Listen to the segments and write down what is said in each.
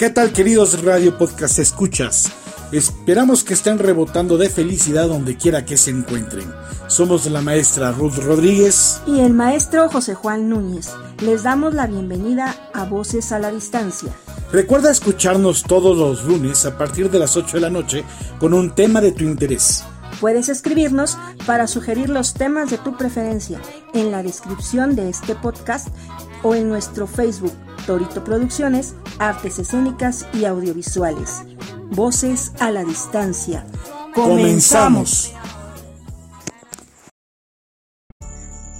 ¿Qué tal queridos Radio Podcast escuchas? Esperamos que estén rebotando de felicidad donde quiera que se encuentren. Somos la maestra Ruth Rodríguez y el maestro José Juan Núñez. Les damos la bienvenida a Voces a la Distancia. Recuerda escucharnos todos los lunes a partir de las 8 de la noche con un tema de tu interés. Puedes escribirnos para sugerir los temas de tu preferencia en la descripción de este podcast o en nuestro Facebook Torito Producciones, Artes Escénicas y Audiovisuales. Voces a la distancia. Comenzamos.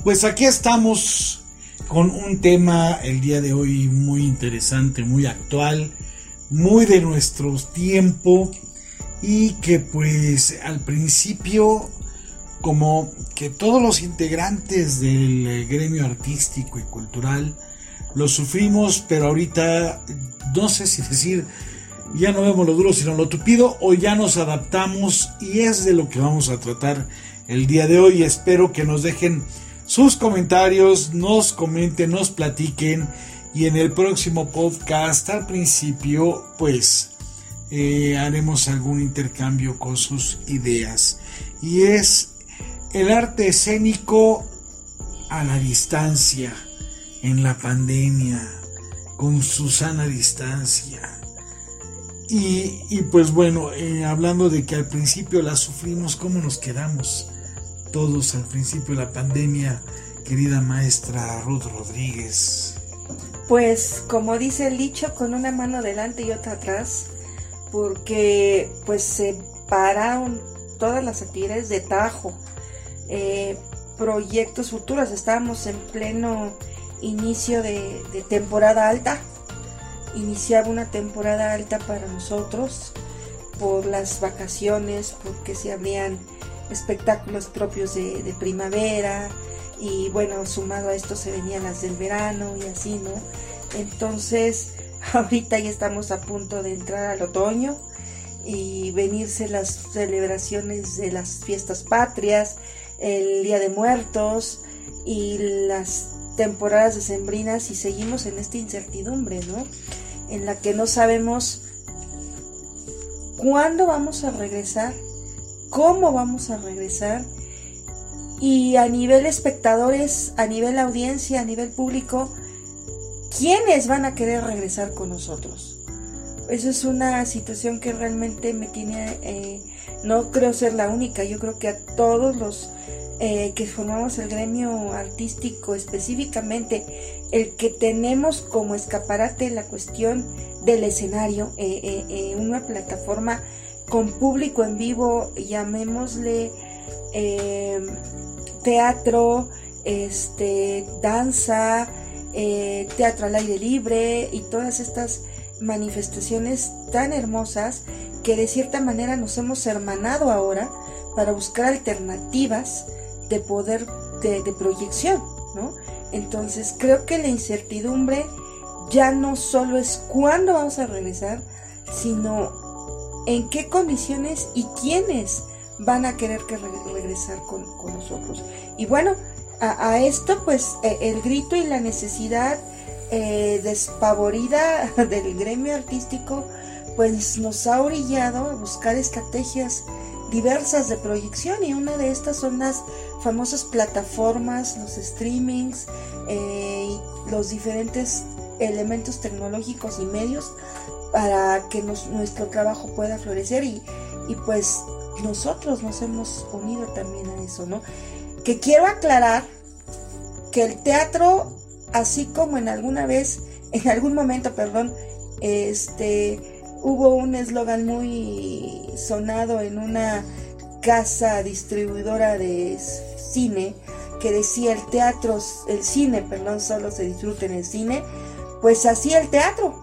Pues aquí estamos con un tema el día de hoy muy interesante, muy actual, muy de nuestro tiempo y que pues al principio como que todos los integrantes del gremio artístico y cultural lo sufrimos, pero ahorita no sé si decir ya no vemos lo duro sino lo tupido o ya nos adaptamos y es de lo que vamos a tratar el día de hoy. Espero que nos dejen sus comentarios, nos comenten, nos platiquen y en el próximo podcast al principio pues eh, haremos algún intercambio con sus ideas y es el arte escénico a la distancia en la pandemia con su sana distancia y, pues bueno, eh, hablando de que al principio la sufrimos, ¿cómo nos quedamos todos al principio de la pandemia, querida maestra Ruth Rodríguez? Pues como dice el dicho, con una mano delante y otra atrás, porque pues se pararon todas las actividades de tajo, eh, proyectos futuros, estábamos en pleno inicio de temporada alta iniciaba una temporada alta para nosotros por las vacaciones, porque se abrían espectáculos propios de, primavera y bueno, sumado a esto se venían las del verano y así, ¿no? Entonces, ahorita ya estamos a punto de entrar al otoño y venirse las celebraciones de las fiestas patrias, el Día de Muertos y las temporadas decembrinas y seguimos en esta incertidumbre, ¿no? En la que no sabemos cuándo vamos a regresar, cómo vamos a regresar y a nivel espectadores, a nivel audiencia, a nivel público, quiénes van a querer regresar con nosotros. Eso es una situación que realmente me tiene, eh, no creo ser la única, yo creo que a todos los eh, que formamos el gremio artístico específicamente, el que tenemos como escaparate la cuestión del escenario, eh, eh, una plataforma con público en vivo, llamémosle teatro, este, danza, teatro al aire libre y todas estas manifestaciones tan hermosas que de cierta manera nos hemos hermanado ahora para buscar alternativas de poder de, proyección, ¿no? Entonces creo que la incertidumbre ya no solo es cuándo vamos a regresar, sino en qué condiciones y quiénes van a querer que regresar con, nosotros. Y bueno, a, esto pues e, el grito y la necesidad eh, despavorida del gremio artístico pues nos ha orillado a buscar estrategias diversas de proyección y una de estas son las famosas plataformas, los streamings, eh, los diferentes elementos tecnológicos y medios para que nuestro trabajo pueda florecer y, y pues nosotros nos hemos unido también a eso, ¿no? Que quiero aclarar que el teatro, así como en alguna vez, en algún momento, perdón, este hubo un eslogan muy sonado en una casa distribuidora de cine que decía el teatro, el cine, perdón, solo se disfruta en el cine, pues así el teatro,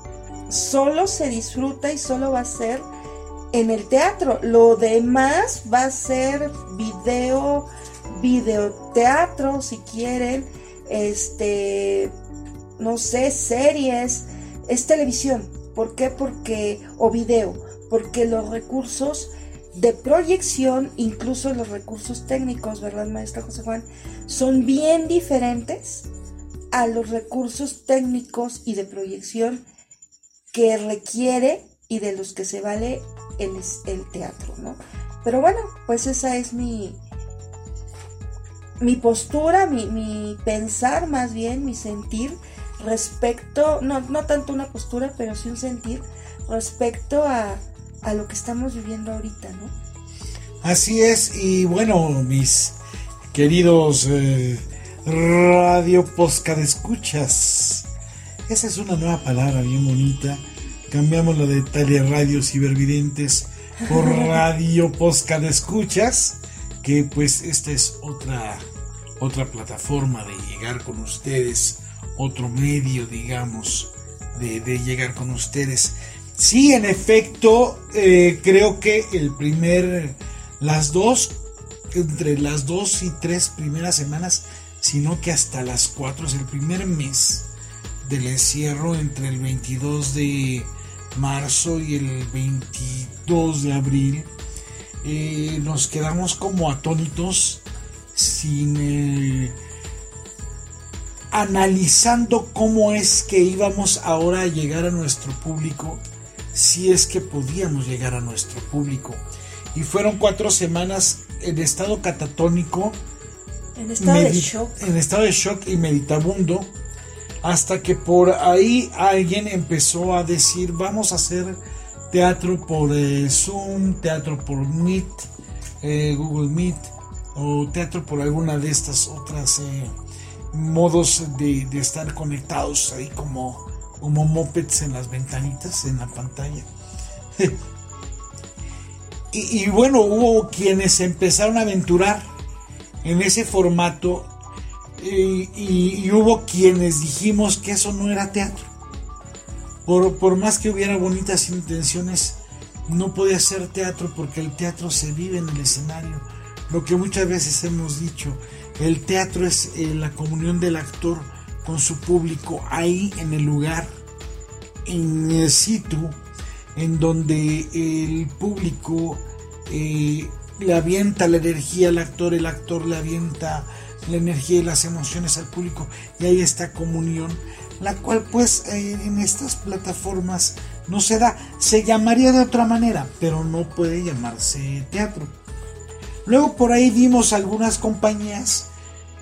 solo se disfruta y solo va a ser en el teatro. Lo demás va a ser video, videoteatro, si quieren, este, no sé, series, es televisión. ¿Por qué? Porque, o video, porque los recursos de proyección, incluso los recursos técnicos, ¿verdad, maestra José Juan? Son bien diferentes a los recursos técnicos y de proyección que requiere y de los que se vale el, el teatro, ¿no? Pero bueno, pues esa es mi, mi postura, mi, mi pensar más bien, mi sentir respecto, no, no tanto una postura, pero sí un sentir respecto a, a lo que estamos viviendo ahorita, ¿no? Así es, y bueno, mis queridos eh, radio posca de escuchas, esa es una nueva palabra bien bonita. Cambiamos la de teleradio cibervidentes por radio posca de escuchas, que pues esta es otra otra plataforma de llegar con ustedes, otro medio, digamos, de, llegar con ustedes. Sí, en efecto, eh, creo que el primer, las dos, entre las dos y tres primeras semanas, sino que hasta las cuatro, es el primer mes del encierro entre el 22 de marzo y el 22 de abril, eh, nos quedamos como atónitos sin eh, analizando cómo es que íbamos ahora a llegar a nuestro público, si es que podíamos llegar a nuestro público. Y fueron cuatro semanas en estado catatónico, en estado de shock, en estado de shock y meditabundo, hasta que por ahí alguien empezó a decir vamos a hacer teatro por eh, Zoom, teatro por Meet, eh, Google Meet o teatro por alguna de estas otras eh, modos de, estar conectados ahí como, como mopeds en las ventanitas, en la pantalla. y, bueno, hubo quienes empezaron a aventurar en ese formato y, hubo quienes dijimos que eso no era teatro. Por, más que hubiera bonitas intenciones, no podía ser teatro porque el teatro se vive en el escenario. Lo que muchas veces hemos dicho, el teatro es eh, la comunión del actor con su público ahí en el lugar, en el sitio, en donde el público eh, le avienta la energía al actor, el actor le avienta la energía y las emociones al público y ahí está comunión, la cual pues eh, en estas plataformas no se da, se llamaría de otra manera, pero no puede llamarse teatro. Luego por ahí vimos algunas compañías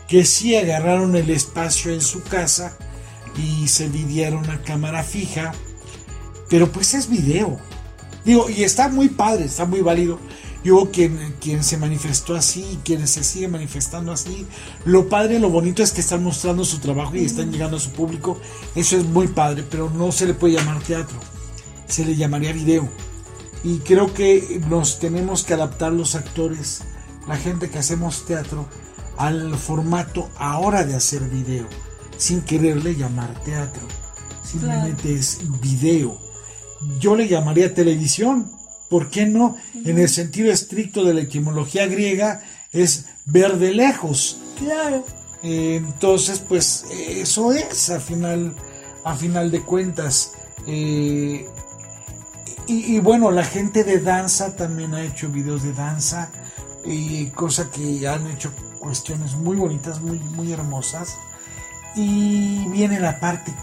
que sí agarraron el espacio en su casa y se videaron a cámara fija, pero pues es video. Digo, y está muy padre, está muy válido. Y hubo quien, quien se manifestó así y quienes se siguen manifestando así. Lo padre, lo bonito es que están mostrando su trabajo y están llegando a su público. Eso es muy padre, pero no se le puede llamar teatro. Se le llamaría video. Y creo que nos tenemos que adaptar los actores la gente que hacemos teatro al formato ahora de hacer video, sin quererle llamar teatro. Simplemente es video. Yo le llamaría televisión, ¿por qué no? En el sentido estricto de la etimología griega es ver de lejos. Claro. entonces, pues eso es a final, a final de cuentas. Eh, y, y, bueno, la gente de danza también ha hecho videos de danza y cosa que han hecho cuestiones muy bonitas, muy, muy hermosas. Y viene la parte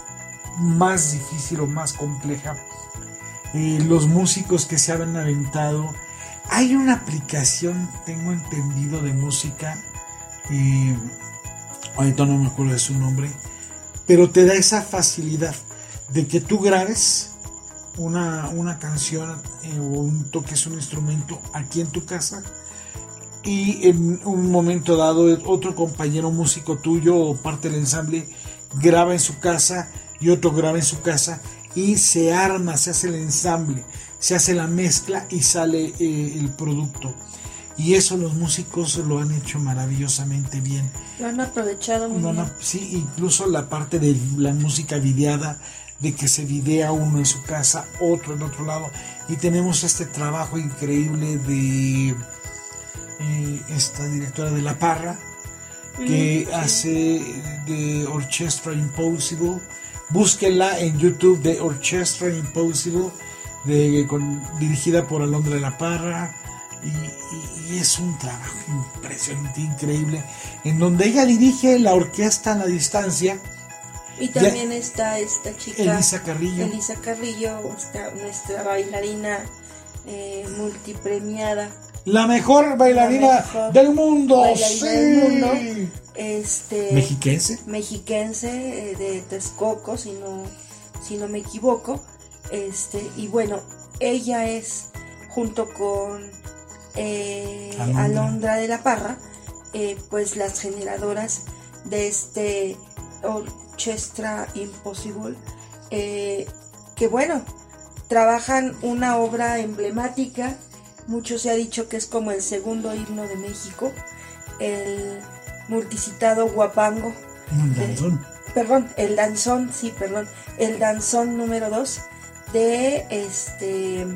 más difícil o más compleja. Los músicos que se han aventado. Hay una aplicación, tengo entendido, de música. Eh, ahorita no me acuerdo de su nombre. Pero te da esa facilidad de que tú grabes una, una canción eh, o un, toques un instrumento aquí en tu casa y en un momento dado otro compañero músico tuyo o parte del ensamble graba en su casa y otro graba en su casa y se arma, se hace el ensamble, se hace la mezcla y sale eh, el producto. Y eso los músicos lo han hecho maravillosamente bien. Lo han aprovechado muy bien. Sí, incluso la parte de la música videada, de que se videa uno en su casa, otro en otro lado. Y tenemos este trabajo increíble de esta directora de La Parra, que hace de Orchestra Impossible. Búsquenla en YouTube de Orchestra Impossible, de, dirigida por Alondra de La Parra. Y, es un trabajo impresionante, increíble, en donde ella dirige la orquesta a la distancia Y también está esta chica. Elisa Carrillo. Elisa Carrillo, está nuestra bailarina eh, multipremiada. La mejor bailarina del mundo. sí. del mundo. Este, mexiquense. Mexiquense eh, de Texcoco, si no, si no me equivoco. Este, y bueno, ella es junto con eh, Alondra. de la Parra, eh, pues las generadoras de este Orchestra Impossible, eh, que bueno, trabajan una obra emblemática, mucho se ha dicho que es como el segundo himno de México, el multicitado Guapango. perdón, el danzón, sí, perdón, el danzón número 2 de este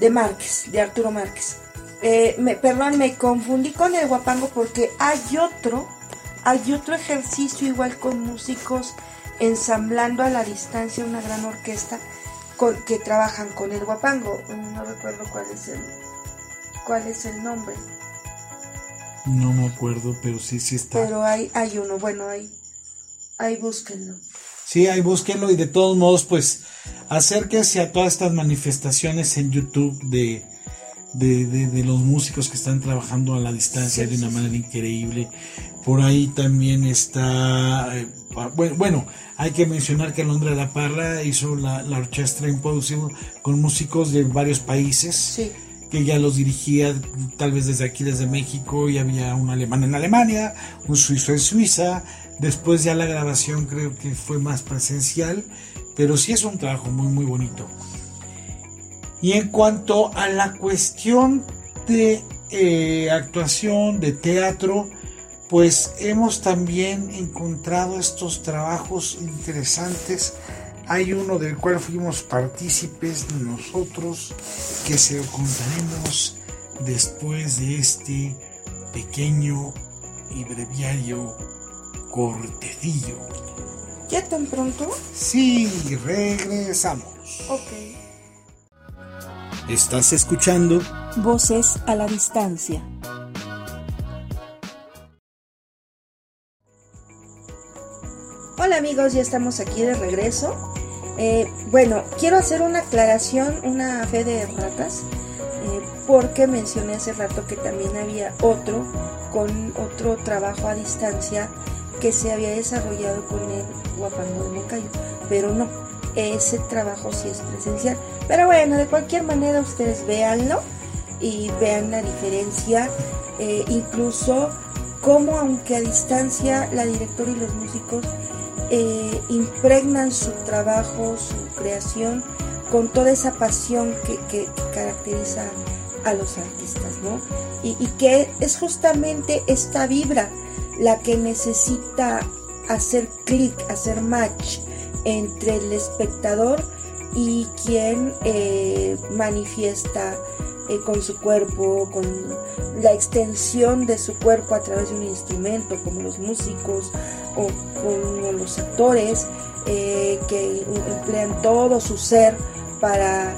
de Márquez, de Arturo Márquez. Eh, me, perdón, me confundí con el guapango porque hay otro, hay otro ejercicio igual con músicos ensamblando a la distancia una gran orquesta que trabajan con el guapango. No recuerdo cuál es el, cuál es el nombre. No me acuerdo, pero sí, sí está. Pero hay, hay uno, bueno, ahí, ahí búsquenlo. Sí, ahí búsquenlo y de todos modos, pues acérquense a todas estas manifestaciones en YouTube de, de, los músicos que están trabajando a la distancia de una manera increíble. Por ahí también está, eh, bueno, hay que mencionar que Alondra de la Parra hizo la, la orquesta Impossible con músicos de varios países. Que ya los dirigía tal vez desde aquí, desde México, y había un alemán en Alemania, un suizo en Suiza, después ya la grabación creo que fue más presencial, pero sí es un trabajo muy muy bonito. Y en cuanto a la cuestión de eh, actuación, de teatro, pues hemos también encontrado estos trabajos interesantes. Hay uno del cual fuimos partícipes nosotros, que se lo contaremos después de este pequeño y breviario cortecillo. ¿Ya tan pronto? Sí, regresamos. Ok. Estás escuchando Voces a la Distancia. Hola amigos, ya estamos aquí de regreso. Eh, bueno, quiero hacer una aclaración, una fe de ratas, eh, porque mencioné hace rato que también había otro con otro trabajo a distancia que se había desarrollado con el Guapango de Moncayo, pero no, ese trabajo sí es presencial. Pero bueno, de cualquier manera ustedes véanlo y vean la diferencia, eh, incluso cómo aunque a distancia la directora y los músicos eh, impregnan su trabajo, su creación con toda esa pasión que, caracteriza a los artistas, ¿no? Y, y que es justamente esta vibra la que necesita hacer clic, hacer match entre el espectador y quien eh, manifiesta eh, con su cuerpo, con la extensión de su cuerpo a través de un instrumento, como los músicos o como los actores eh, que emplean todo su ser para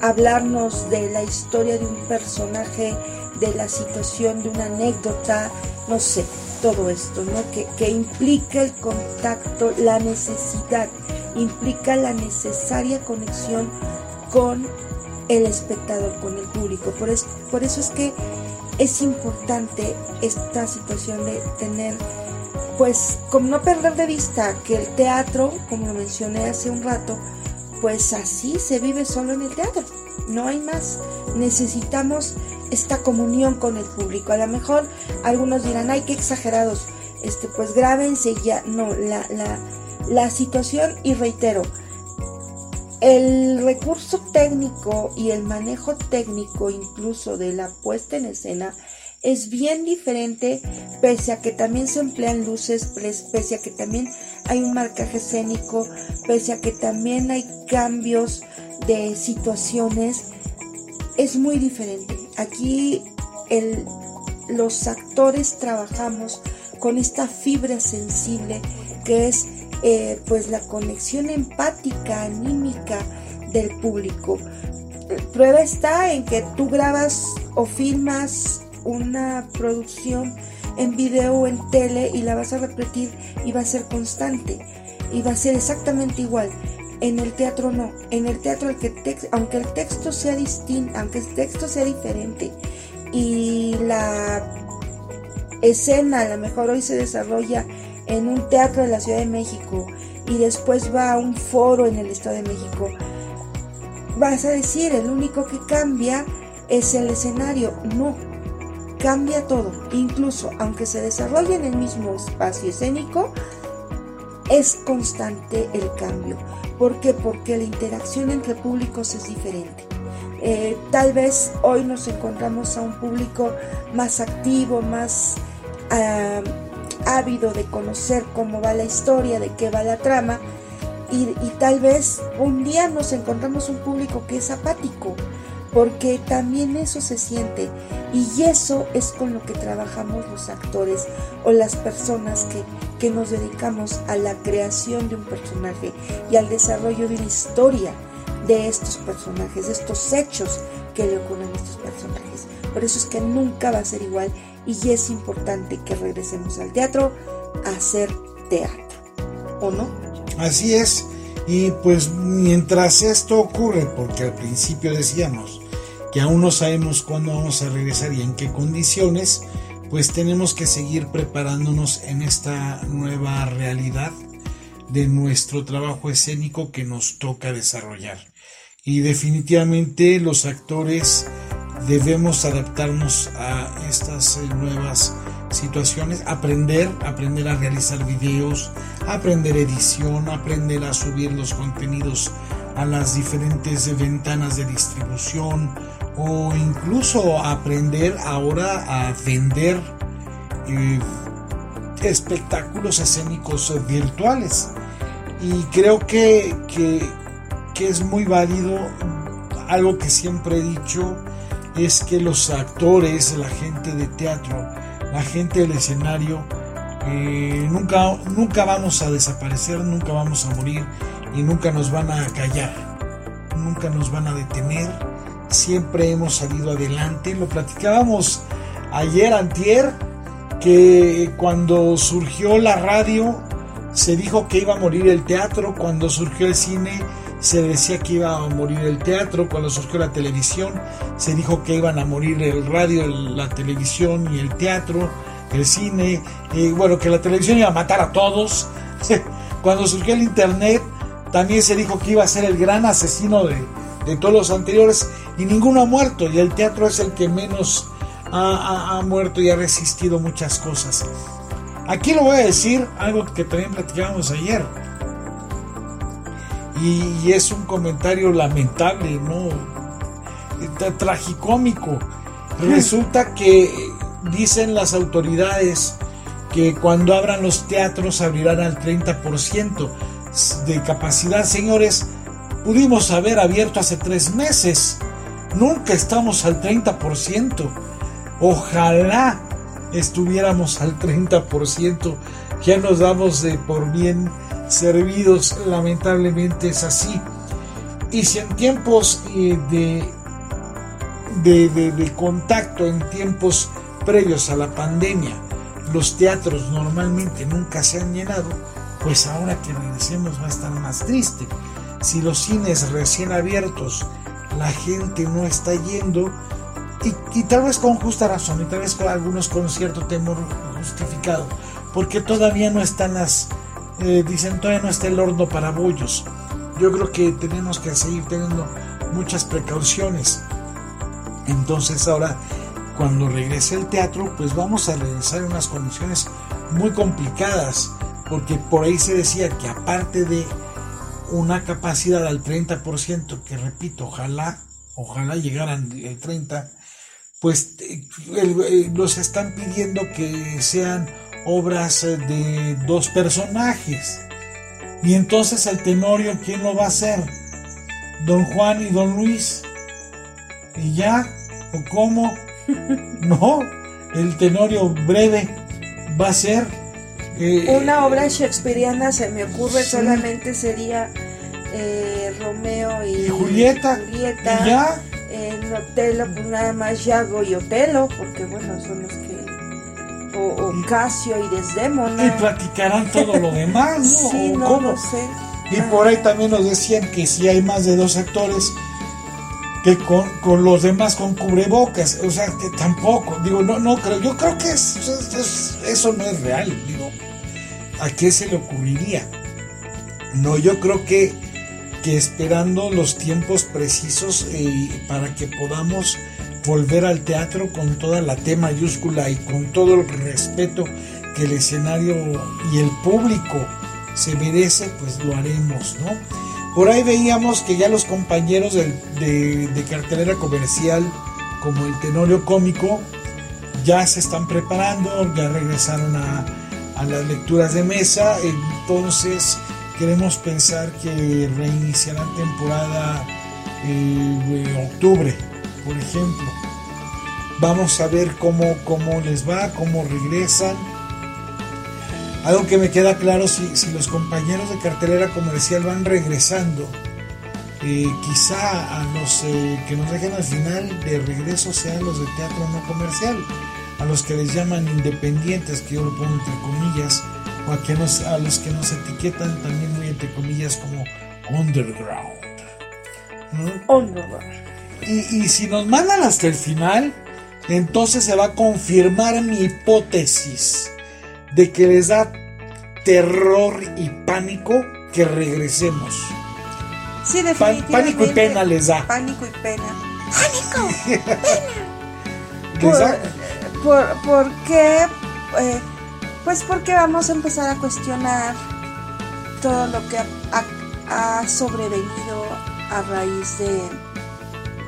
hablarnos de la historia de un personaje, de la situación, de una anécdota, no sé, todo esto, ¿no? Que, que implica el contacto, la necesidad, implica la necesaria conexión con el espectador, con el público. Por eso, por eso es que es importante esta situación de tener, pues, como no perder de vista que el teatro, como lo mencioné hace un rato, pues así se vive solo en el teatro, no hay más. Necesitamos esta comunión con el público. A lo mejor algunos dirán, ay, qué exagerados, este, pues grábense ya. No, la, la, la situación, y reitero, el recurso técnico y el manejo técnico incluso de la puesta en escena es bien diferente, pese a que también se emplean luces, pese a que también hay un marcaje escénico, pese a que también hay cambios de situaciones, es muy diferente. Aquí los actores trabajamos con esta fibra sensible que es eh, pues la conexión empática, anímica del público. Prueba está en que tú grabas o filmas una producción en video o en tele y la vas a repetir y va a ser constante y va a ser exactamente igual. En el teatro no. En el teatro, el que aunque el texto sea distinto, aunque el texto sea diferente y la escena a lo mejor hoy se desarrolla en un teatro de la Ciudad de México y después va a un foro en el Estado de México, vas a decir, el único que cambia es el escenario. No, cambia todo. Incluso aunque se desarrolle en el mismo espacio escénico, es constante el cambio. ¿Por qué? Porque la interacción entre públicos es diferente. Eh, tal vez hoy nos encontramos a un público más activo, más ah, ávido de conocer cómo va la historia, de qué va la trama, y, tal vez un día nos encontramos un público que es apático, porque también eso se siente, y eso es con lo que trabajamos los actores o las personas que que nos dedicamos a la creación de un personaje y al desarrollo de una historia de estos personajes, de estos hechos que le ocurren a estos personajes. Por eso es que nunca va a ser igual y es importante que regresemos al teatro a hacer teatro, ¿o no? Así es, y pues mientras esto ocurre, porque al principio decíamos que aún no sabemos cuándo vamos a regresar y en qué condiciones, pues tenemos que seguir preparándonos en esta nueva realidad de nuestro trabajo escénico que nos toca desarrollar. Y definitivamente los actores debemos adaptarnos a estas eh, nuevas situaciones, aprender, aprender a realizar videos, aprender edición, aprender a subir los contenidos a las diferentes ventanas de distribución, o incluso aprender ahora a vender eh, espectáculos escénicos virtuales. Y creo que, que, es muy válido, algo que siempre he dicho, es que los actores, la gente de teatro, la gente del escenario, eh, nunca, nunca vamos a desaparecer, nunca vamos a morir y nunca nos van a callar, nunca nos van a detener siempre hemos salido adelante. Lo platicábamos ayer, antier, que cuando surgió la radio se dijo que iba a morir el teatro, cuando surgió el cine se decía que iba a morir el teatro, cuando surgió la televisión se dijo que iban a morir el radio, la televisión y el teatro, el cine, y bueno, que la televisión iba a matar a todos. Cuando surgió el internet también se dijo que iba a ser el gran asesino de, de todos los anteriores y ninguno ha muerto y el teatro es el que menos ha, muerto y ha resistido muchas cosas. Aquí lo voy a decir, algo que también platicábamos ayer. Y, es un comentario lamentable, ¿no? Tragicómico. Resulta que dicen las autoridades que cuando abran los teatros abrirán al 30% de capacidad. Señores, pudimos haber abierto hace tres meses. Nunca estamos al 30%. Ojalá estuviéramos al 30%. Ya nos damos de por bien servidos. Lamentablemente es así. Y si en tiempos eh, de, de, de contacto, en tiempos previos a la pandemia, los teatros normalmente nunca se han llenado, pues ahora que regresemos va a estar más triste si los cines recién abiertos la gente no está yendo y, tal vez con justa razón y tal vez con algunos con cierto temor justificado porque todavía no están las eh, dicen todavía no está el horno para bollos yo creo que tenemos que seguir teniendo muchas precauciones. Entonces ahora cuando regrese el teatro pues vamos a regresar en unas condiciones muy complicadas porque por ahí se decía que aparte de una capacidad al 30%, que repito, ojalá, ojalá llegaran el 30%, pues eh, los están pidiendo que sean obras eh, de dos personajes. Y entonces el Tenorio, ¿quién lo va a hacer? Don Juan y Don Luis. ¿Y ya? ¿O cómo? No, el Tenorio breve va a ser eh, Una obra shakespeariana se me ocurre solamente sería eh, Romeo y, Julieta. Julieta. ya? En Otelo, pues nada más Yago y Otelo, porque bueno, son los que o, Casio y Desdémona. Y platicarán todo lo demás, ¿no? Sí, no cómo? sé. Y por ahí también nos decían que si hay más de dos actores, que con, con los demás con cubrebocas, o sea, que tampoco, digo, no, no creo, yo creo que es- es- es- eso no es real, digo, ¿a qué se le ocurriría? No, yo creo que, que esperando los tiempos precisos eh, para que podamos volver al teatro con toda la T mayúscula y con todo el respeto que el escenario y el público se merece, pues lo haremos, ¿no? Por ahí veíamos que ya los compañeros de, cartelera comercial, como el Tenorio Cómico, ya se están preparando, ya regresaron a, las lecturas de mesa, entonces queremos pensar que reiniciarán temporada eh, octubre, por ejemplo. Vamos a ver cómo, cómo les va, cómo regresan. Algo que me queda claro, si, si los compañeros de cartelera comercial van regresando, eh, quizá a los eh, que nos dejen al final de regreso sean los de teatro no comercial, a los que les llaman independientes, que yo lo pongo entre comillas, o a, que nos, a los que nos etiquetan también muy entre comillas como underground. ¿no? Underground. Y, y si nos mandan hasta el final, entonces se va a confirmar mi hipótesis de que les da terror y pánico que regresemos. Sí, definitivamente. pánico y pena les da. Pánico y pena. ¡Pánico! Les Por, da- por, ¿por qué? Eh, pues porque vamos a empezar a cuestionar todo lo que ha, ha- ha sobrevenido a raíz de,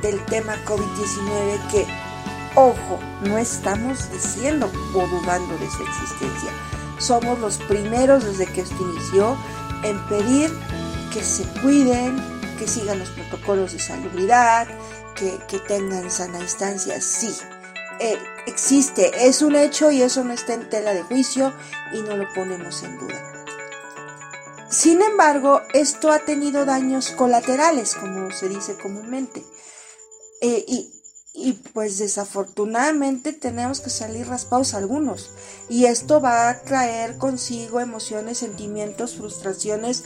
del tema COVID-19 que, ojo, no estamos diciendo o dudando de su existencia. Somos los primeros desde que esto inició en pedir que se cuiden, que sigan los protocolos de salubridad, que, que tengan sana distancia, sí. Eh, existe, es un hecho y eso no está en tela de juicio y no lo ponemos en duda. Sin embargo, esto ha tenido daños colaterales, como se dice comúnmente. Eh, y, y pues desafortunadamente tenemos que salir raspados algunos. Y esto va a traer consigo emociones, sentimientos, frustraciones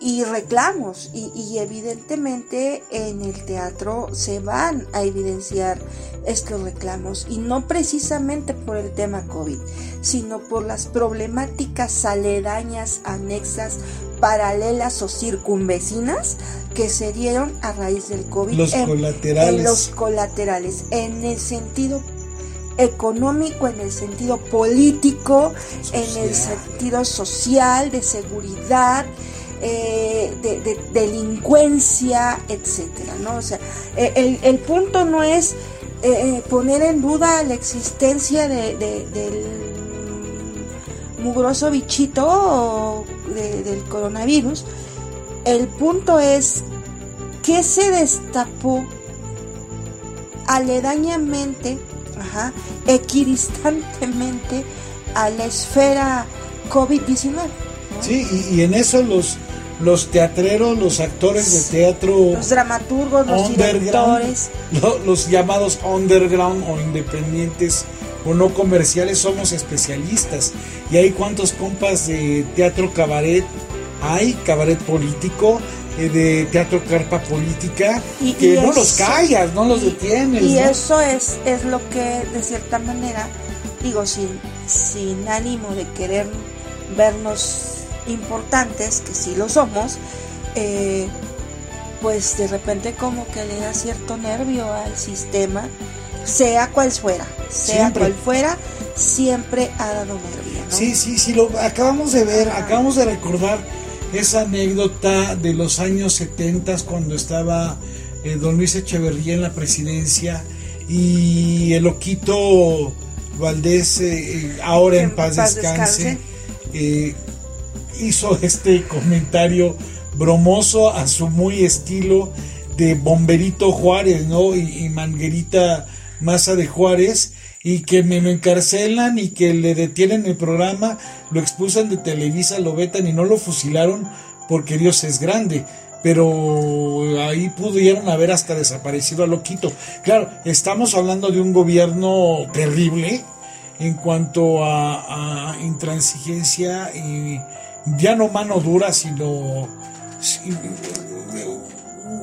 y reclamos. Y, y evidentemente en el teatro se van a evidenciar estos reclamos. Y no precisamente por el tema COVID, sino por las problemáticas aledañas, anexas, paralelas o circunvecinas que se dieron a raíz del COVID. Los en- colaterales. en los colaterales, en el sentido económico, en el sentido político, en el sentido social, de seguridad, eh, de, de delincuencia, etcétera, ¿no? O sea, eh, el, el punto no es eh, poner en duda la existencia de, de- del mugroso bichito o de- del coronavirus. El punto es que se destapó aledañamente, ajá, equidistantemente a la esfera COVID-19. ¿no? Sí, y en eso los, los teatreros, los actores de teatro Los dramaturgos, los directores, lo- los llamados underground o independientes o no comerciales somos especialistas. Y hay cuantos compas de teatro cabaret hay, cabaret político, eh, de teatro carpa política, Y- que y no los callas, no los y- detienes. Y ¿no? eso es, es lo que de cierta manera, digo, sin, sin ánimo de querer vernos importantes, que sí lo somos, eh, pues de repente como que le da cierto nervio al sistema, sea cual fuera, sea Siempre. cual fuera, siempre ha dado nervio. ¿no? Sí, sí, sí, lo acabamos de ver, Ajá. acabamos de recordar esa anécdota de los años 70 cuando estaba eh, don Luis Echeverría en la presidencia y el loquito Valdés, eh, ahora en, paz, descanse, eh, hizo este comentario bromoso a su muy estilo de Bomberito Juárez, ¿no? Y, Manguerita Maza de Juárez, y que me lo encarcelan y que le detienen el programa, lo expulsan de Televisa, lo vetan y no lo fusilaron porque Dios es grande. Pero ahí pudieron haber hasta desaparecido a Loquito. Claro, estamos hablando de un gobierno terrible en cuanto a, intransigencia y ya no mano dura, sino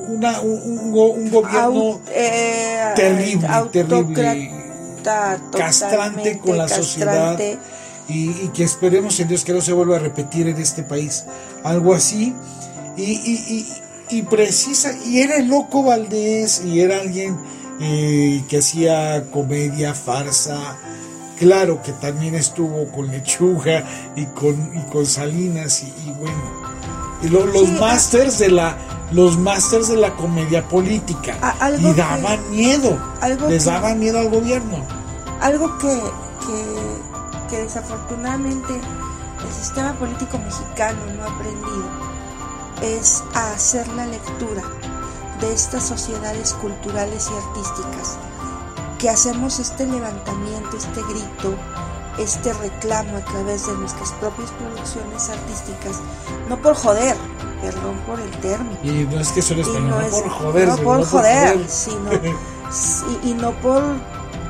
una, un, gobierno eh, terrible, terrible, castrante con la sociedad y, que esperemos en Dios que no se vuelva a repetir en este país. Algo así. Y, y, y precisa y era el loco Valdés y era alguien eh, que hacía comedia farsa claro que también estuvo con lechuga y con, y con Salinas y, bueno y los masters de la los masters de la comedia política. Y daban miedo les daban miedo al gobierno. Algo que, que, que desafortunadamente el sistema político mexicano no ha aprendido es a hacer la lectura de estas sociedades culturales y artísticas que hacemos este levantamiento, este grito, este reclamo a través de nuestras propias producciones artísticas, no por joder, perdón por el término. Y no es que eso es no, por joder, no por joder, sino y, no por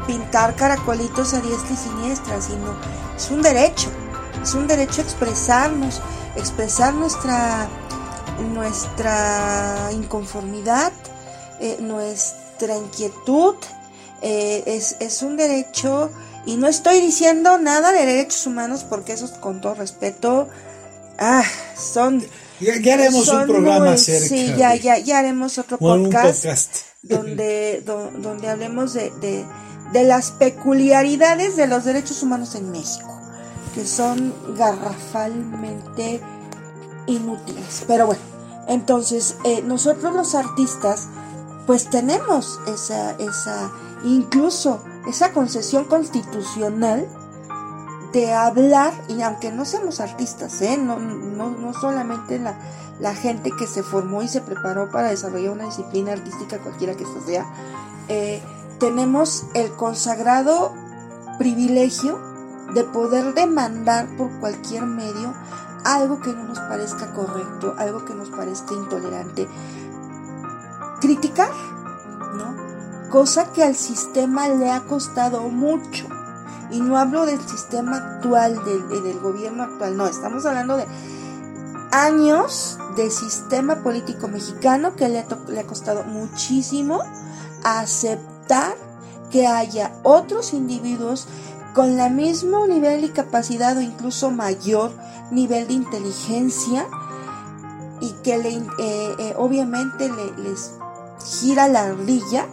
pintar caracolitos a diestra y siniestra, sino es un derecho, es un derecho a expresarnos, expresar nuestra nuestra inconformidad, eh, nuestra inquietud, eh, es, es, un derecho, y no estoy diciendo nada de derechos humanos porque eso con todo respeto, ah, son... Ya, haremos un programa acerca Sí, ya, ya, ya haremos otro podcast, donde, donde hablemos de, de, de las peculiaridades de los derechos humanos en México, que son garrafalmente inútiles. Pero bueno, entonces eh, nosotros los artistas pues tenemos esa, esa, incluso esa concesión constitucional de hablar, y aunque no seamos artistas, ¿eh? no, no, no solamente la, la, gente que se formó y se preparó para desarrollar una disciplina artística, cualquiera que esta sea, eh, tenemos el consagrado privilegio de poder demandar por cualquier medio algo que no nos parezca correcto, algo que nos parezca intolerante. Criticar, ¿no? Cosa que al sistema le ha costado mucho. Y no hablo del sistema actual, del, del gobierno actual, no, estamos hablando de años de sistema político mexicano que le ha, le ha costado muchísimo aceptar que haya otros individuos con el mismo nivel y capacidad o incluso mayor nivel de inteligencia y que le, eh, eh, obviamente les gira la ardilla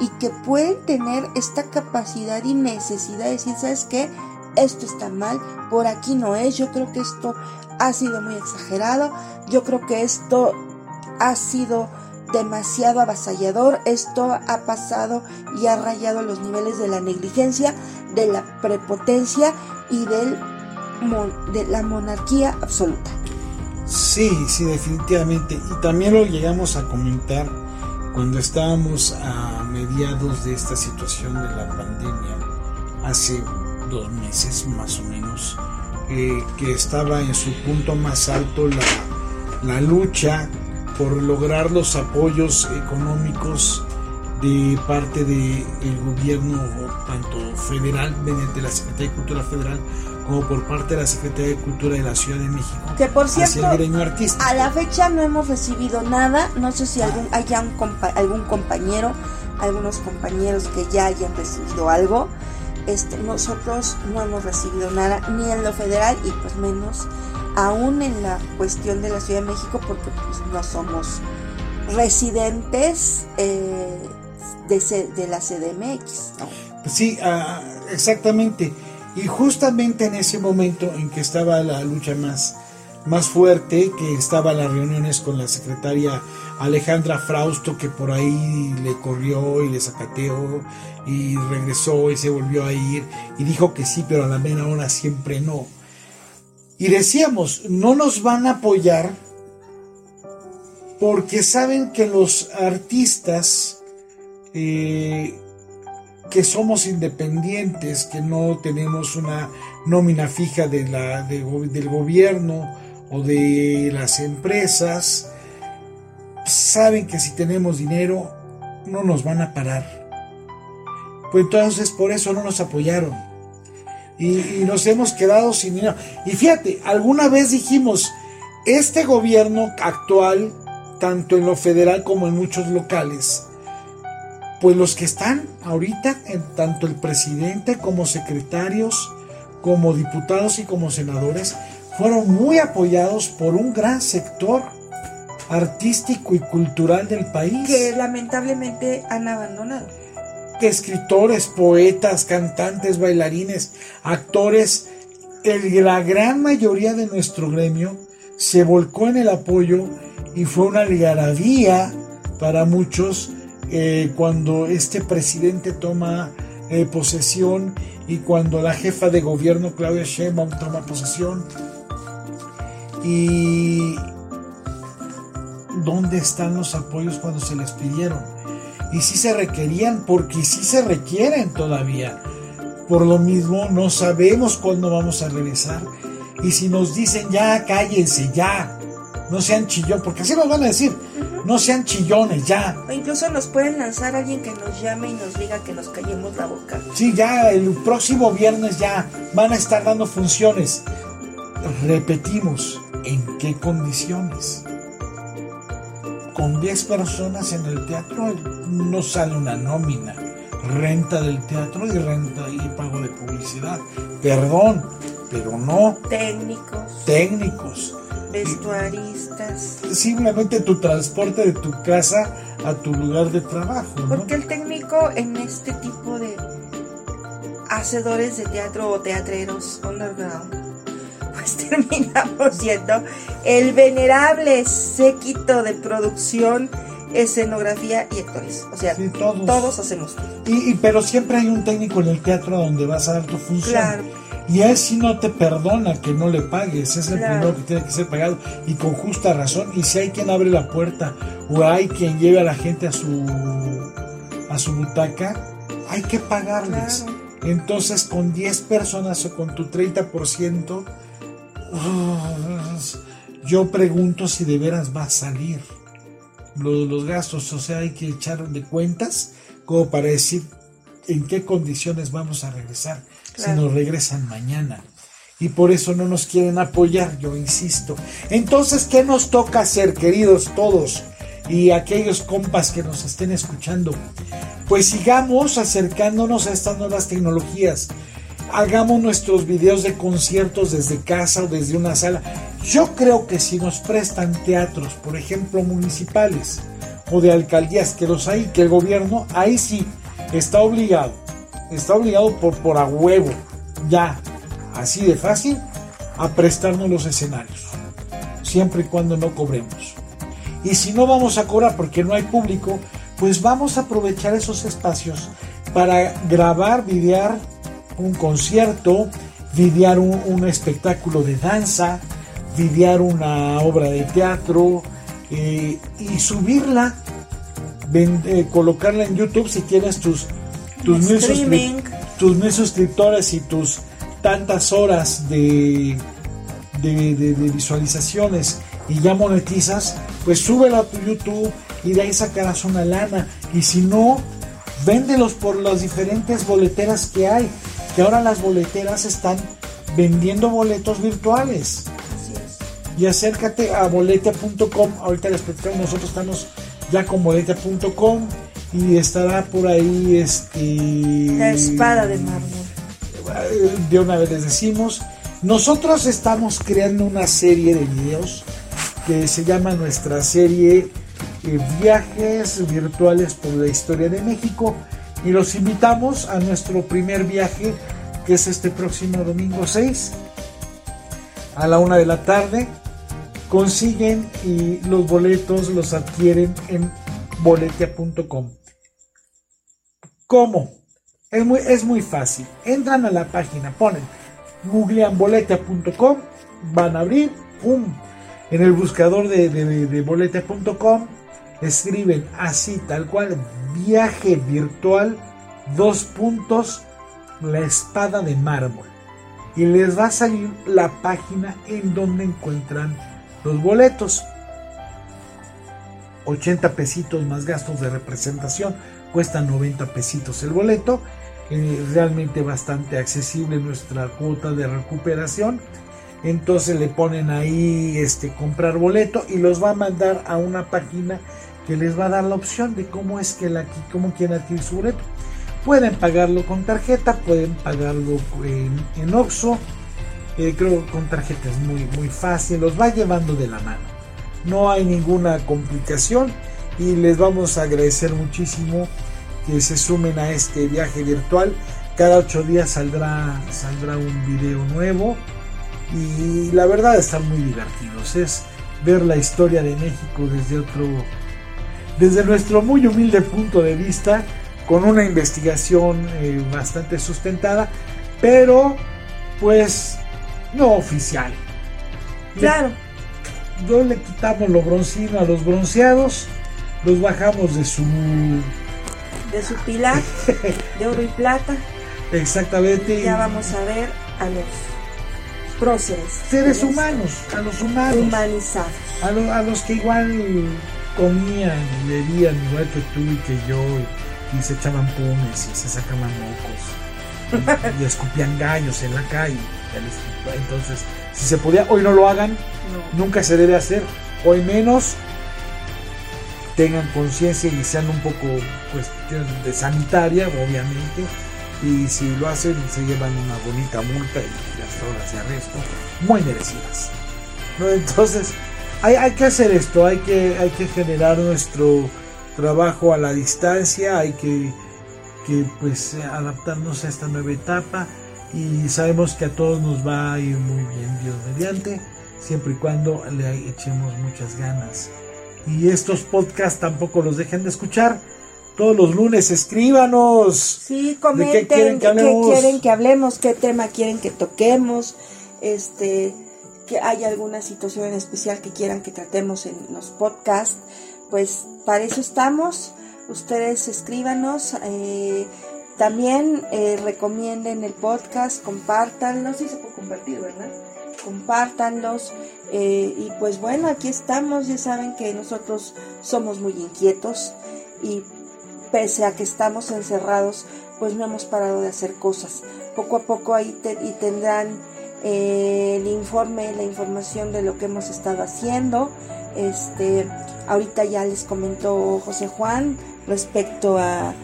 y que pueden tener esta capacidad y necesidad de decir, ¿sabes qué? Esto está mal, por aquí no es, yo creo que esto ha sido muy exagerado, yo creo que esto ha sido demasiado avasallador, esto ha pasado y ha rayado los niveles de la negligencia, de la prepotencia y del, de la monarquía absoluta. Sí, sí, definitivamente. Y también lo llegamos a comentar cuando estábamos a mediados de esta situación de la pandemia, hace dos meses más o menos, eh, que estaba en su punto más alto la, la lucha por lograr los apoyos económicos de parte del gobierno, tanto federal, mediante la Secretaría de Cultura Federal, como por parte de la Secretaría de Cultura de la Ciudad de México. Que por cierto, a la fecha no hemos recibido nada, no sé si algún, haya algún compañero, algunos compañeros que ya hayan recibido algo. Este, nosotros no hemos recibido nada, ni en lo federal y pues menos aún en la cuestión de la Ciudad de México, porque pues no somos residentes eh, de, la CDMX. Sí, ah, exactamente. Y justamente en ese momento en que estaba la lucha más, más fuerte, que estaban las reuniones con la secretaria Alejandra Frausto, que por ahí le corrió y le sacateó y regresó y se volvió a ir y dijo que sí, pero a la mera hora siempre no. Y decíamos, no nos van a apoyar porque saben que los artistas eh, que somos independientes, que no tenemos una nómina fija de la, del gobierno o de las empresas, saben que si tenemos dinero no nos van a parar. Pues entonces por eso no nos apoyaron. y, nos hemos quedado sin dinero. Y fíjate, alguna vez dijimos, este gobierno actual, tanto en lo federal como en muchos locales, pues los que están ahorita, en tanto el presidente como secretarios, como diputados y como senadores, fueron muy apoyados por un gran sector artístico y cultural del país. Que lamentablemente han abandonado. Escritores, poetas, cantantes, bailarines, actores, el, la gran mayoría de nuestro gremio se volcó en el apoyo y fue una algarabía para muchos eh, cuando este presidente toma eh, posesión y cuando la jefa de gobierno Claudia Sheinbaum toma posesión. Y dónde están los apoyos cuando se les pidieron. Y si se requerían, porque si se requieren todavía. Por lo mismo, no sabemos cuándo vamos a regresar. Y si nos dicen ya, cállense, ya, no sean chillones, porque así nos van a decir, no sean chillones, ya. O incluso nos pueden lanzar a alguien que nos llame y nos diga que nos callemos la boca. Sí, ya el próximo viernes ya van a estar dando funciones. Repetimos, ¿en qué condiciones? Con 10 personas en el teatro no sale una nómina, renta del teatro y renta y pago de publicidad. Perdón, pero no. Técnicos. Técnicos Vestuaristas. Simplemente tu transporte de tu casa a tu lugar de trabajo. Porque el técnico en este tipo de hacedores de teatro o teatreros underground, pues terminamos siendo el venerable séquito de producción escenografía y actores. O sea, todos. hacemos. Y, pero siempre hay un técnico en el teatro donde vas a dar tu función. Claro. Y él si no te perdona que no le pagues, es el primero que tiene que ser pagado y con justa razón. Y si hay quien abre la puerta o hay quien lleve a la gente a su a su butaca, hay que pagarles. Entonces con 10 personas o con tu 30%, yo pregunto si de veras va a salir los, los gastos. O sea, hay que echar de cuentas como para decir en qué condiciones vamos a regresar si nos regresan mañana. Y por eso no nos quieren apoyar, yo insisto. Entonces, ¿qué nos toca hacer, queridos todos? Y aquellos compas que nos estén escuchando. Pues sigamos acercándonos a estas nuevas tecnologías. Hagamos nuestros videos de conciertos desde casa o desde una sala. Yo creo que si nos prestan teatros, por ejemplo, municipales o de alcaldías, que los hay, que el gobierno, ahí sí, está obligado está obligado por, por a huevo, ya, así de fácil, a prestarnos los escenarios, siempre y cuando no cobremos. Y si no vamos a cobrar porque no hay público, pues vamos a aprovechar esos espacios para grabar, videar un concierto, videar un, espectáculo de danza, videar una obra de teatro eh, y subirla, eh, colocarla en YouTube si tienes tus tus mil, suscriptores y tus tantas horas de, de, visualizaciones y ya monetizas, pues súbelo a tu YouTube y de ahí sacarás una lana. Y si no, véndelos por las diferentes boleteras que hay. Que ahora las boleteras están vendiendo boletos virtuales. Y acércate a boleta.com. Ahorita les platicamos, nosotros estamos ya con boleta.com y estará por ahí este la espada de mármol de una vez les decimos nosotros estamos creando una serie de videos que se llama nuestra serie eh, viajes virtuales por la historia de México y los invitamos a nuestro primer viaje que es este próximo domingo 6 a la una de la tarde consiguen y los boletos los adquieren en boletia.com. ¿Cómo? Es muy, es muy fácil. Entran a la página, ponen, googlean boletia.com, van a abrir, ¡pum! En el buscador de, de, boletia.com escriben así, tal cual, viaje virtual, dos puntos, la espada de mármol. Y les va a salir la página en donde encuentran los boletos. 80 pesitos más gastos de representación, cuesta 90 pesitos el boleto eh, realmente bastante accesible nuestra cuota de recuperación. Entonces le ponen ahí este comprar boleto y los va a mandar a una página que les va a dar la opción de cómo es que cómo quieren adquirir su boleto. Pueden pagarlo con tarjeta, pueden pagarlo en, en Oxxo. Creo que con tarjeta es muy, muy fácil, los va llevando de la mano. No hay ninguna complicación y les vamos a agradecer muchísimo que se sumen a este viaje virtual. Cada ocho días saldrá, saldrá un video nuevo y la verdad están muy divertidos. Es ver la historia de México desde otro, desde nuestro muy humilde punto de vista, con una investigación eh, bastante sustentada, pero pues no oficial. Claro. no le quitamos lo broncino a los bronceados, los bajamos de su... De su pilar, de oro y plata. Exactamente. Ya vamos a ver a los próceres. Seres humanos, a los humanos. Humanizados. A, lo, a, los que igual comían, bebían igual que tú y que yo, y, y se echaban pumes y se sacaban mocos. y, y, escupían gallos en la calle. Entonces, si se podía, hoy no lo hagan, no. nunca se debe hacer, hoy menos. Tengan conciencia y sean un poco cuestión de sanitaria, obviamente. Y si lo hacen, se llevan una bonita multa y las horas de arresto muy merecidas. Entonces, hay, hay, que hacer esto, hay que, hay que generar nuestro trabajo a la distancia, hay que, que pues adaptarnos a esta nueva etapa y sabemos que a todos nos va a ir muy bien Dios mediante, siempre y cuando le echemos muchas ganas. Y estos podcasts tampoco los dejen de escuchar. Todos los lunes escríbanos. Sí, comenten de qué quieren que hablemos, qué, quieren que hablemos, qué tema quieren que toquemos, este, que hay alguna situación en especial que quieran que tratemos en los podcasts. Pues para eso estamos. Ustedes escríbanos. Eh, también eh, recomienden el podcast, compártanlo, sí se puede compartir, ¿verdad? Compártanlos. Eh, y pues bueno, aquí estamos, ya saben que nosotros somos muy inquietos y pese a que estamos encerrados, pues no hemos parado de hacer cosas. Poco a poco ahí te, y tendrán eh, el informe, la información de lo que hemos estado haciendo. Este, ahorita ya les comentó José Juan respecto a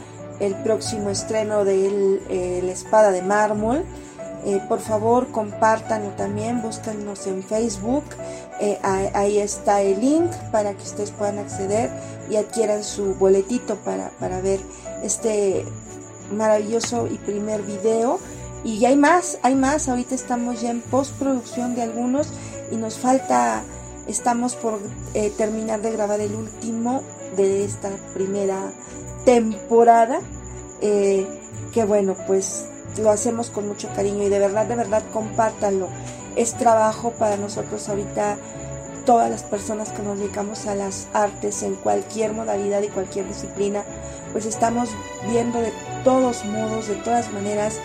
el próximo estreno de el, eh, La Espada de Mármol. Eh, por favor, compártanlo también, búsquenos en Facebook. Eh, ahí está el link para que ustedes puedan acceder y adquieran su boletito para, para ver este maravilloso y primer video. Y hay más, hay más. Ahorita estamos ya en postproducción de algunos y nos falta, estamos por eh, terminar de grabar el último de esta primera temporada. Que bueno, pues lo hacemos con mucho cariño y de verdad, de verdad, compártanlo. Es trabajo para nosotros ahorita, todas las personas que nos dedicamos a las artes en cualquier modalidad y cualquier disciplina, pues estamos viendo de todos modos, de todas maneras,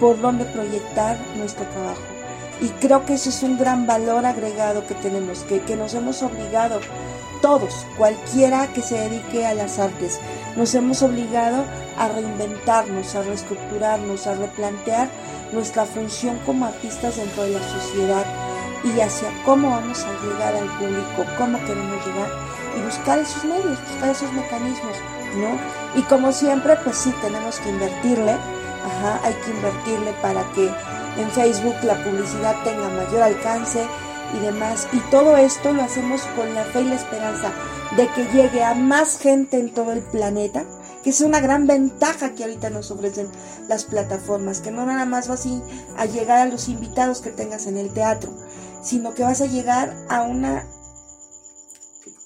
por dónde proyectar nuestro trabajo. Y creo que eso es un gran valor agregado que tenemos, que, que nos hemos obligado todos, cualquiera que se dedique a las artes, nos hemos obligado a reinventarnos, a reestructurarnos, a replantear nuestra función como artistas dentro de la sociedad y hacia cómo vamos a llegar al público, cómo queremos llegar y buscar esos medios, buscar esos mecanismos, ¿no? Y como siempre, pues sí, tenemos que invertirle, ajá, hay que invertirle para que en Facebook la publicidad tenga mayor alcance y demás. Y todo esto lo hacemos con la fe y la esperanza de que llegue a más gente en todo el planeta, que es una gran ventaja que ahorita nos ofrecen las plataformas, que no nada más vas a llegar a los invitados que tengas en el teatro, sino que vas a llegar a una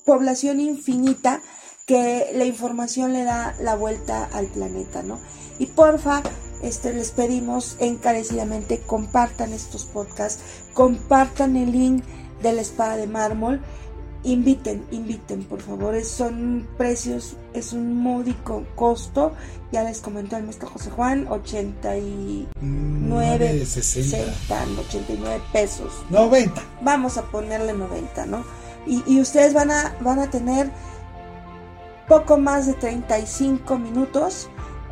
población infinita que la información le da la vuelta al planeta, ¿no? Y porfa, este, les pedimos encarecidamente compartan estos podcasts, compartan el link de la espada de mármol inviten, inviten, por favor. son precios, es un módico costo. Ya les comentó el maestro José Juan, 89, 60. 89 pesos. 90. Vamos a ponerle 90, ¿no? Y, y ustedes van a, van a tener poco más de 35 minutos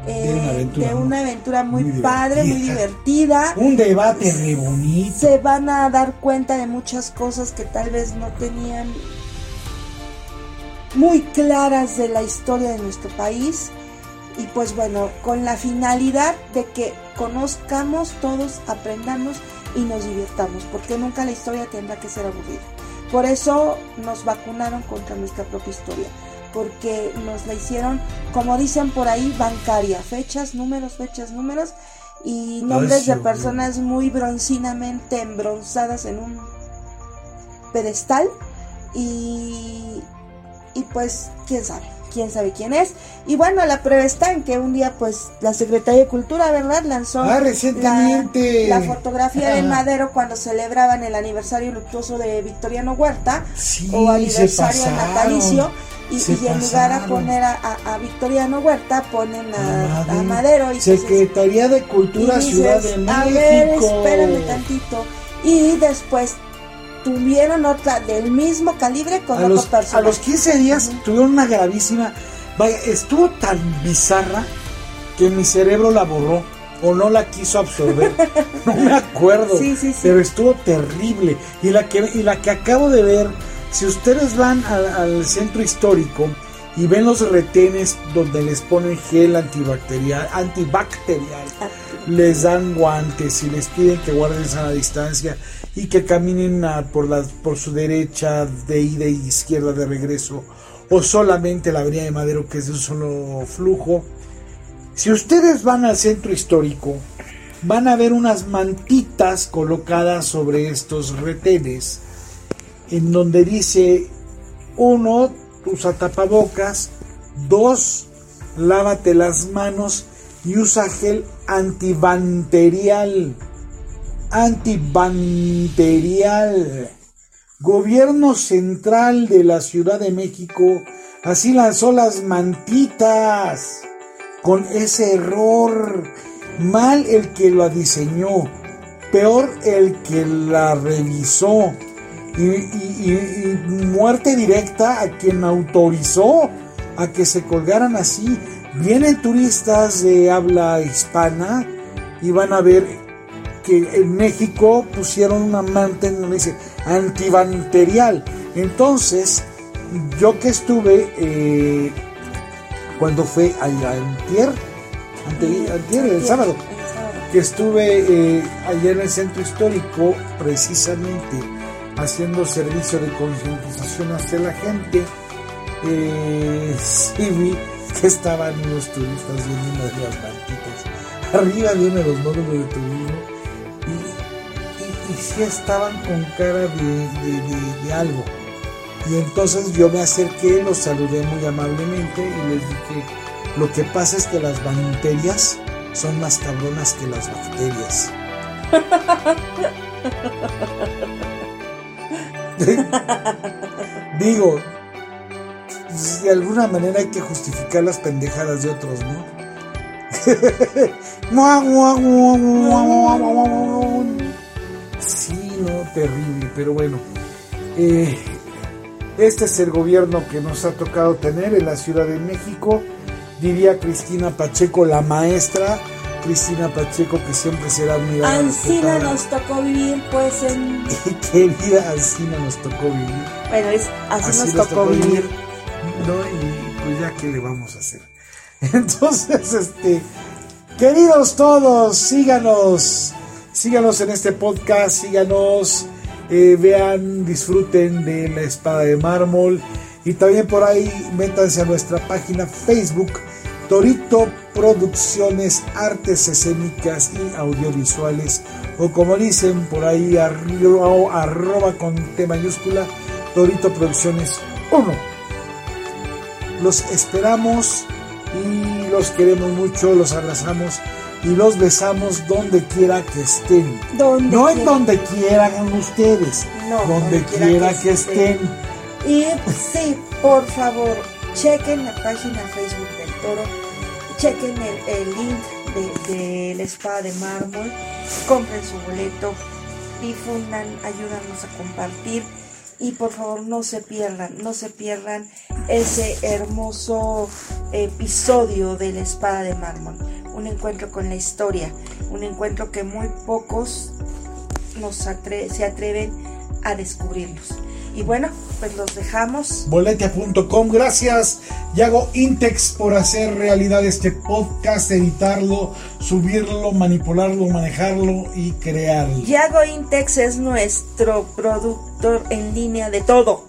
eh, de una aventura, muy, padre, muy divertida. Un debate re bonito. Se van a dar cuenta de muchas cosas que tal vez no tenían muy claras de la historia de nuestro país. Y pues bueno, con la finalidad de que conozcamos todos, aprendamos y nos divirtamos, porque nunca la historia tendrá que ser aburrida. Por eso nos vacunaron contra nuestra propia historia porque nos la hicieron, como dicen por ahí, bancaria, fechas, números, fechas, números y nombres de personas muy broncinamente embronzadas en un pedestal y, y pues quién sabe, quién sabe quién es. Y bueno, la prueba está en que un día pues la Secretaría de Cultura, ¿verdad? Lanzó ah, recientemente. La, fotografía de Madero cuando celebraban el aniversario luctuoso de Victoriano Huerta o aniversario natalicio y, en lugar a poner a, Victoriano Huerta ponen a, Madero y Secretaría de Cultura Ciudad de México a ver espérame tantito y después tuvieron otra del mismo calibre con a los, A los 15 días tuvieron una gravísima vaya estuvo tan bizarra que mi cerebro la borró o no la quiso absorber. No me acuerdo pero estuvo terrible. Y la que y la que acabo de ver si ustedes van al, centro histórico y ven los retenes donde les ponen gel antibacterial, antibacterial, les dan guantes y les piden que guarden sana distancia y que caminen por, la, por su derecha de ida y izquierda de regreso o solamente la avenida de Madero que es de un solo flujo. Si ustedes van al centro histórico, van a ver unas mantitas colocadas sobre estos retenes en donde dice, uno, usa tapabocas, dos, lávate las manos y usa gel antibacterial. Antibacterial. Gobierno central de la Ciudad de México así lanzó las mantitas con ese error. Mal el que la diseñó, peor el que la revisó y, muerte directa a quien autorizó a que se colgaran así. Vienen turistas de habla hispana y van a ver que en México pusieron una manta en donde dice antibacterial. Entonces, yo que estuve eh, cuando fue ayer, antier, el sábado, que estuve eh, allá en el centro histórico, precisamente haciendo servicio de concientización hacia la gente. Eh, sí vi que estaban unos turistas viendo una de las banquitas arriba de uno de los módulos de turismo sí estaban con cara de, algo. Y entonces yo me acerqué, los saludé muy amablemente y les dije, lo que pasa es que las bacterias son más cabronas que las bacterias. Digo, de alguna manera hay que justificar las pendejadas de otros, ¿no? Terrible, pero bueno. Eh, este es el gobierno que nos ha tocado tener en la Ciudad de México, diría Cristina Pacheco, la maestra Cristina Pacheco, que siempre será admirada. Ancina nos tocó vivir, pues, en. Querida Ancina nos tocó vivir. Bueno, es, así, nos, tocó, vivir. ¿no? Y pues ya, ¿qué le vamos a hacer? Entonces, este. Queridos todos, síganos. Síganos en este podcast, síganos. Eh, vean, disfruten de la espada de mármol. Y también por ahí métanse a nuestra página Facebook Torito Producciones Artes Escénicas y Audiovisuales, o como dicen por ahí, arroba, arroba con T mayúscula, Torito Producciones 1. Los esperamos y los queremos mucho, los abrazamos y los besamos donde quiera que estén. no en donde quieran ustedes, donde, quiera, que, estén. Y sí, por favor, chequen la página Facebook del Toro chequen el, link de, la espada de mármol, compren su boleto, difundan, ayúdanos a compartir y por favor no se pierdan, no se pierdan ese hermoso episodio de la espada de mármol, un encuentro con la historia, un encuentro que muy pocos nos se atreven a descubrirlos. Y bueno, pues los dejamos. Boletia.com, gracias Yago Intex por hacer realidad este podcast, editarlo, subirlo, manipularlo, manejarlo y crearlo. Yago Intex es nuestro productor en línea de todo.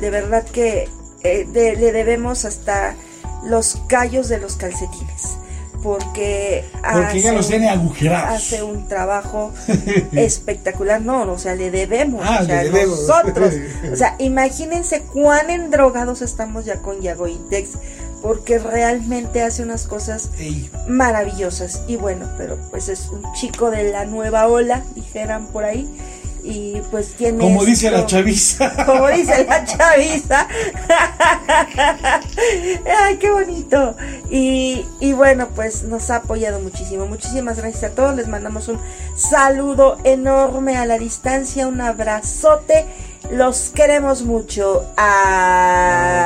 De verdad que eh, le debemos hasta los callos de los calcetines porque, porque los tiene agujerados. Hace un trabajo espectacular. No, o sea, le debemos. Ah, nosotros. o sea, imagínense cuán endrogados estamos ya con Yago Intex. Porque realmente hace unas cosas maravillosas. Y bueno, pero pues es un chico de la nueva ola, dijeran por ahí y pues tiene como dice la chaviza. Como dice la chaviza. Ay qué bonito. Y, y, bueno pues nos ha apoyado muchísimo. Muchísimas gracias a todos. Les mandamos un saludo enorme a la distancia un abrazote. Los queremos mucho. Adiós.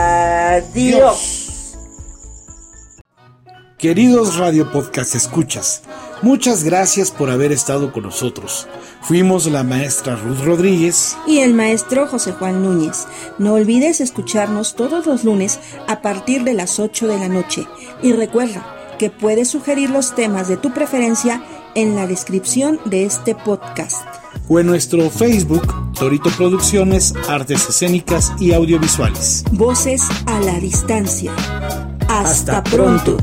Queridos Radio Podcast escuchas, muchas gracias por haber estado con nosotros. Fuimos la maestra Ruth Rodríguez y el maestro José Juan Núñez. No olvides escucharnos todos los lunes a partir de las 8 de la noche. Y recuerda que puedes sugerir los temas de tu preferencia en la descripción de este podcast. O en nuestro Facebook, Torito Producciones, Artes Escénicas y Audiovisuales. Voces a la distancia. Hasta, pronto.